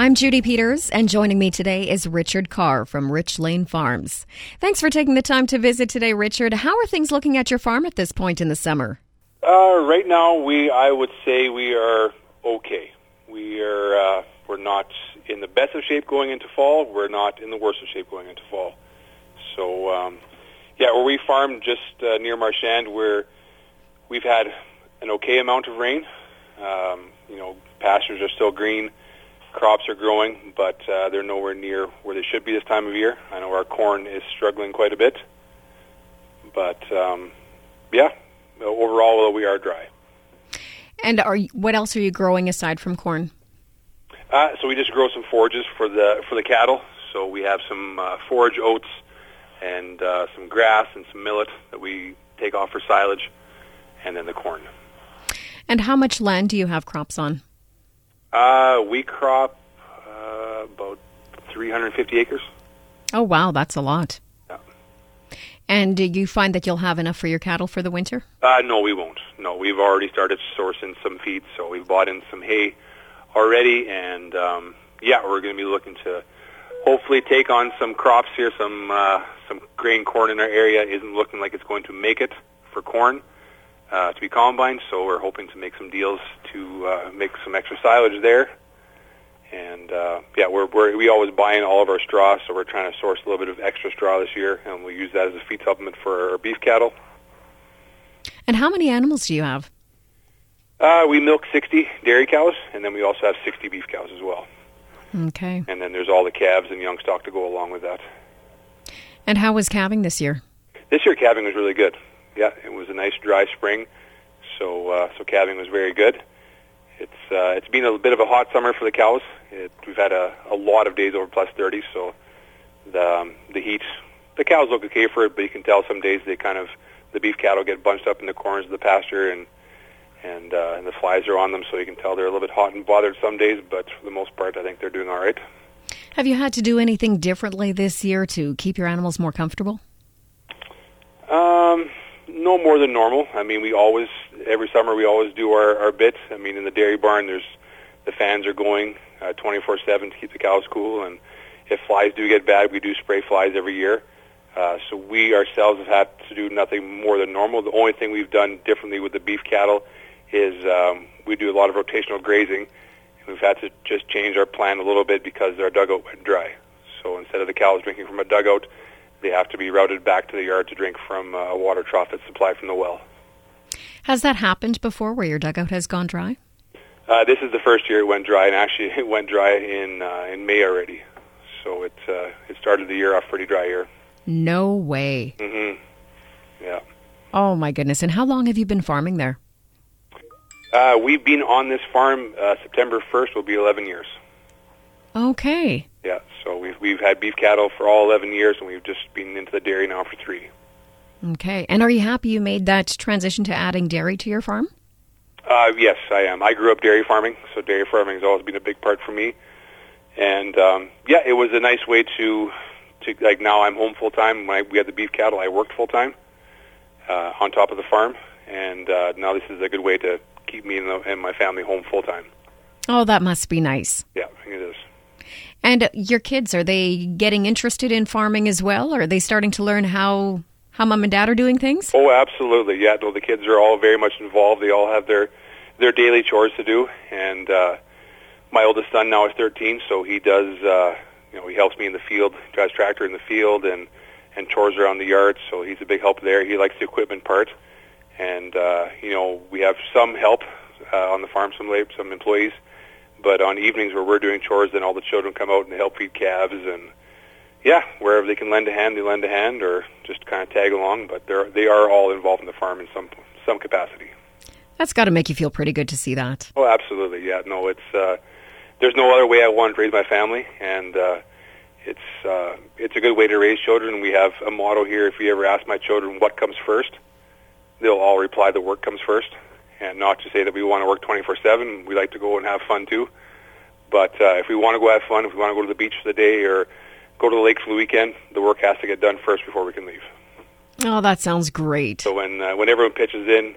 I'm Judy Peters, and joining me today is Richard Carr from Rich Lane Farms. Thanks for taking the time to visit today, Richard. How are things looking at your farm at this point in the summer? Uh, right now, we I would say we are okay. We are uh, we're not in the best of shape going into fall. We're not in the worst of shape going into fall. So um, yeah, where we farm just uh, near Marchand, where we've had an okay amount of rain. Um, you know, pastures are still green, crops are growing, but uh, they're nowhere near where they should be this time of year. I know our corn is struggling quite a bit, but um, yeah, overall, we are dry. And are you, what else are you growing aside from corn? Uh, so we just grow some forages for the for the cattle. So we have some uh, forage oats and uh, some grass and some millet that we take off for silage, and then the corn. And how much land do you have crops on? Uh, we crop uh, about 350 acres. Oh wow, that's a lot. Yeah. And do you find that you'll have enough for your cattle for the winter? Uh, no, we won't. No, we've already started sourcing some feed, so we've bought in some hay already, and um, yeah, we're going to be looking to hopefully take on some crops here. Some uh, some grain corn in our area isn't looking like it's going to make it for corn uh, to be combined, so we're hoping to make some deals to uh, make some extra silage there. And uh, yeah, we're, we're we always buy in all of our straw, so we're trying to source a little bit of extra straw this year, and we'll use that as a feed supplement for our beef cattle. And how many animals do you have? Uh, we milk 60 dairy cows, and then we also have 60 beef cows as well. Okay. And then there's all the calves and young stock to go along with that. And how was calving this year? This year calving was really good. Yeah, it was a nice dry spring, so uh, so calving was very good. It's uh, it's been a bit of a hot summer for the cows. It, we've had a, a lot of days over plus 30, so the um, the heat. The cows look okay for it, but you can tell some days they kind of the beef cattle get bunched up in the corners of the pasture and and uh, and the flies are on them, so you can tell they're a little bit hot and bothered some days. But for the most part, I think they're doing all right. Have you had to do anything differently this year to keep your animals more comfortable? No more than normal. I mean, we always every summer we always do our our bit. I mean, in the dairy barn, there's the fans are going uh, 24/7 to keep the cows cool, and if flies do get bad, we do spray flies every year. Uh, so we ourselves have had to do nothing more than normal. The only thing we've done differently with the beef cattle is um, we do a lot of rotational grazing. And we've had to just change our plan a little bit because our dugout went dry. So instead of the cows drinking from a dugout, they have to be routed back to the yard to drink from uh, a water trough that's supplied from the well. Has that happened before where your dugout has gone dry? Uh, this is the first year it went dry, and actually it went dry in uh, in May already. So it uh, it started the year off pretty dry here. No way. Mm-hmm. Yeah. Oh my goodness! And how long have you been farming there? Uh, we've been on this farm. Uh, September first will be eleven years. Okay. We've had beef cattle for all eleven years, and we've just been into the dairy now for three. Okay. And are you happy you made that transition to adding dairy to your farm? Uh, yes, I am. I grew up dairy farming, so dairy farming has always been a big part for me. And um, yeah, it was a nice way to to like now I'm home full time. When I, we had the beef cattle, I worked full time uh, on top of the farm, and uh, now this is a good way to keep me and, the, and my family home full time. Oh, that must be nice. Yeah, it is. And your kids are they getting interested in farming as well? Or are they starting to learn how how mom and dad are doing things? Oh, absolutely. Yeah, no, the kids are all very much involved. They all have their their daily chores to do, and uh, my oldest son now is 13, so he does. Uh, you know, he helps me in the field, drives tractor in the field, and and chores around the yard. So he's a big help there. He likes the equipment part, and uh, you know, we have some help uh, on the farm, some labor, some employees. But on evenings where we're doing chores, then all the children come out and help feed calves, and yeah, wherever they can lend a hand, they lend a hand, or just kind of tag along. But they're they are all involved in the farm in some some capacity. That's got to make you feel pretty good to see that. Oh, absolutely. Yeah, no, it's uh, there's no other way I want to raise my family, and uh, it's uh, it's a good way to raise children. We have a motto here: if you ever ask my children what comes first, they'll all reply the work comes first, and not to say that we want to work 24/7. We like to go and have fun too, but uh, if we want to go have fun, if we want to go to the beach for the day or go to the lake for the weekend, the work has to get done first before we can leave. Oh, that sounds great. So when uh, when everyone pitches in,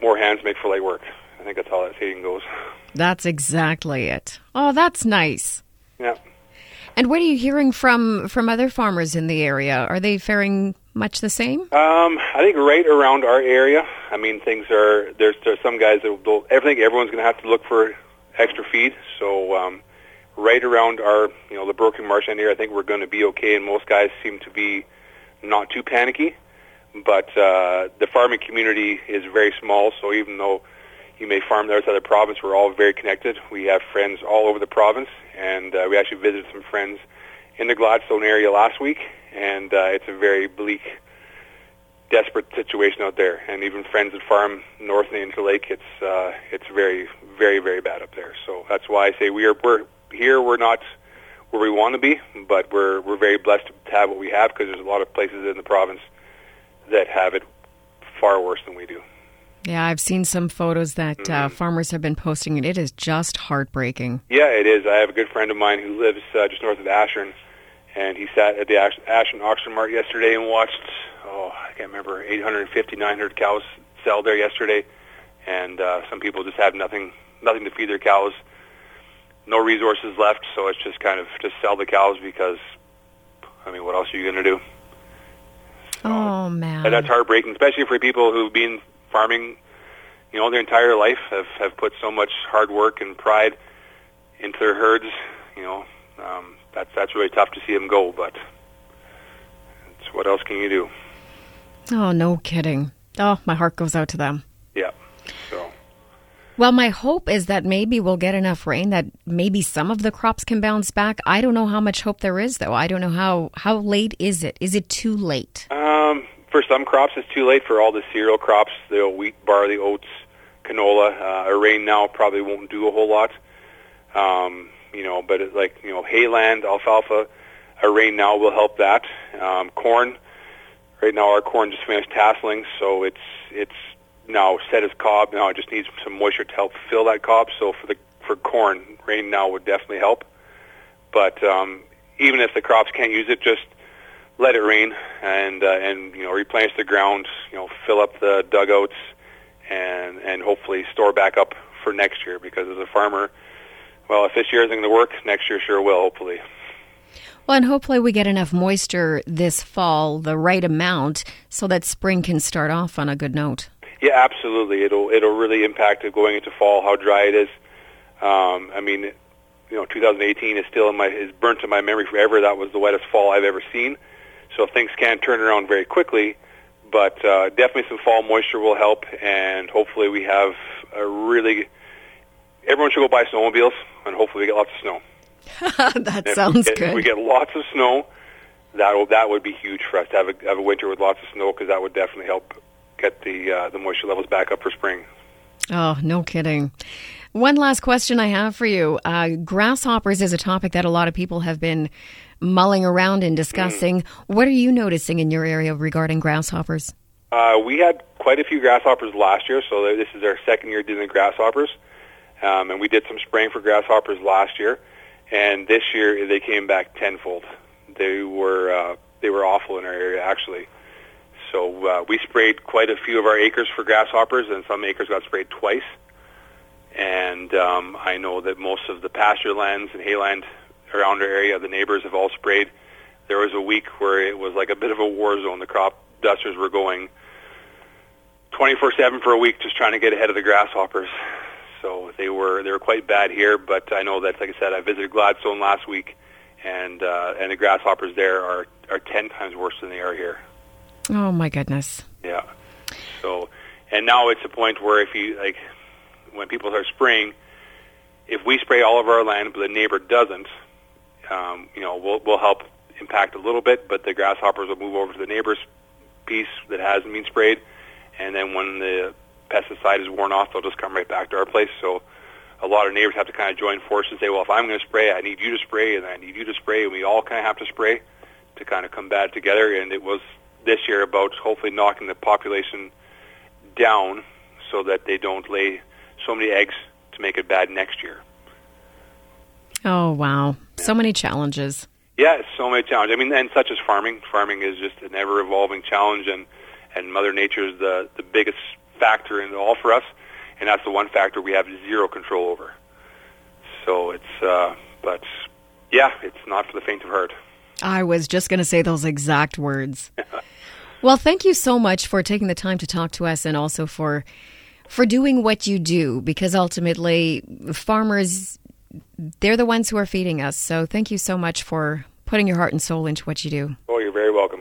more hands make for light work. I think that's how that saying goes. That's exactly it. Oh, that's nice. Yeah. And what are you hearing from from other farmers in the area? Are they faring much the same? Um, I think right around our area. I mean, things are there's there's some guys that will. I think everyone's going to have to look for extra feed. So um, right around our you know the Broken Marsh end here, I think we're going to be okay. And most guys seem to be not too panicky. But uh, the farming community is very small, so even though you may farm there outside the province, we're all very connected. We have friends all over the province, and uh, we actually visited some friends in the Gladstone area last week, and uh, it's a very bleak, desperate situation out there. And even friends that farm north in the Interlake, it's uh, it's very, very, very bad up there. So that's why I say we are we're here. We're not where we want to be, but we're we're very blessed to have what we have because there's a lot of places in the province that have it far worse than we do. Yeah, I've seen some photos that uh, mm-hmm. uh, farmers have been posting, and it is just heartbreaking. Yeah, it is. I have a good friend of mine who lives uh, just north of Ashern, and he sat at the Ash- Ashern Auction Mart yesterday and watched, oh, I can't remember, 850, 900 cows sell there yesterday, and uh, some people just have nothing, nothing to feed their cows, no resources left, so it's just kind of just sell the cows because, I mean, what else are you going to do? So, oh man, that's heartbreaking, especially for people who've been farming, you know, their entire life have have put so much hard work and pride into their herds. You know, um, that's that's really tough to see them go. But it's, what else can you do? Oh, no kidding. Oh, my heart goes out to them. Yeah. So. Well, my hope is that maybe we'll get enough rain that maybe some of the crops can bounce back. I don't know how much hope there is, though. I don't know how how late is it? Is it too late? Um, for some crops, it's too late. For all the cereal crops, the wheat, barley, oats, canola, uh, a rain now probably won't do a whole lot. Um, you know, but it's like you know, hayland, alfalfa, a rain now will help that. Um, corn, right now our corn just finished tasseling, so it's it's now set as cob. Now it just needs some moisture to help fill that cob. So for the for corn, rain now would definitely help. But um, even if the crops can't use it, just let it rain and uh, and you know replenish the ground, you know fill up the dugouts and and hopefully store back up for next year because as a farmer, well if this year isn't going to work, next year sure will hopefully. Well, and hopefully we get enough moisture this fall, the right amount, so that spring can start off on a good note. Yeah, absolutely. It'll it'll really impact it going into fall how dry it is. Um, I mean, you know, 2018 is still in my is burnt in my memory forever. That was the wettest fall I've ever seen. So things can turn around very quickly, but uh, definitely some fall moisture will help, and hopefully we have a really. Everyone should go buy snowmobiles, and hopefully we get lots of snow. that sounds get, good. If we get lots of snow, that that would be huge for us to have a have a winter with lots of snow because that would definitely help get the uh, the moisture levels back up for spring. Oh, no kidding. One last question I have for you. Uh, grasshoppers is a topic that a lot of people have been mulling around and discussing. Mm. What are you noticing in your area regarding grasshoppers? Uh, we had quite a few grasshoppers last year, so this is our second year dealing with grasshoppers. Um, and we did some spraying for grasshoppers last year, and this year they came back tenfold. They were uh, they were awful in our area actually. So uh, we sprayed quite a few of our acres for grasshoppers, and some acres got sprayed twice. And um, I know that most of the pasture lands and hayland around our area. The neighbors have all sprayed. There was a week where it was like a bit of a war zone. The crop dusters were going 24/7 for a week, just trying to get ahead of the grasshoppers. So they were they were quite bad here. But I know that, like I said, I visited Gladstone last week, and uh, and the grasshoppers there are are ten times worse than they are here. Oh my goodness. Yeah. So, and now it's a point where if you like, when people are spraying, if we spray all of our land but the neighbor doesn't, um, you know, we'll we'll help impact a little bit, but the grasshoppers will move over to the neighbor's piece that hasn't been sprayed, and then when the pesticide is worn off, they'll just come right back to our place. So a lot of neighbors have to kind of join forces and say, well, if I'm going to spray, I need you to spray, and I need you to spray, and we all kind of have to spray to kind of combat it together. And it was this year about hopefully knocking the population down so that they don't lay so many eggs to make it bad next year. Oh, wow. So many challenges. Yeah, so many challenges. I mean, and such as farming. Farming is just an ever-evolving challenge, and and Mother Nature is the the biggest factor in it all for us. and that's the one factor we have zero control over. So it's, uh, but yeah, it's not for the faint of heart. I was just going to say those exact words. well, thank you so much for taking the time to talk to us and also for for doing what you do because ultimately farmers they're the ones who are feeding us. So thank you so much for putting your heart and soul into what you do. Oh, you're very welcome.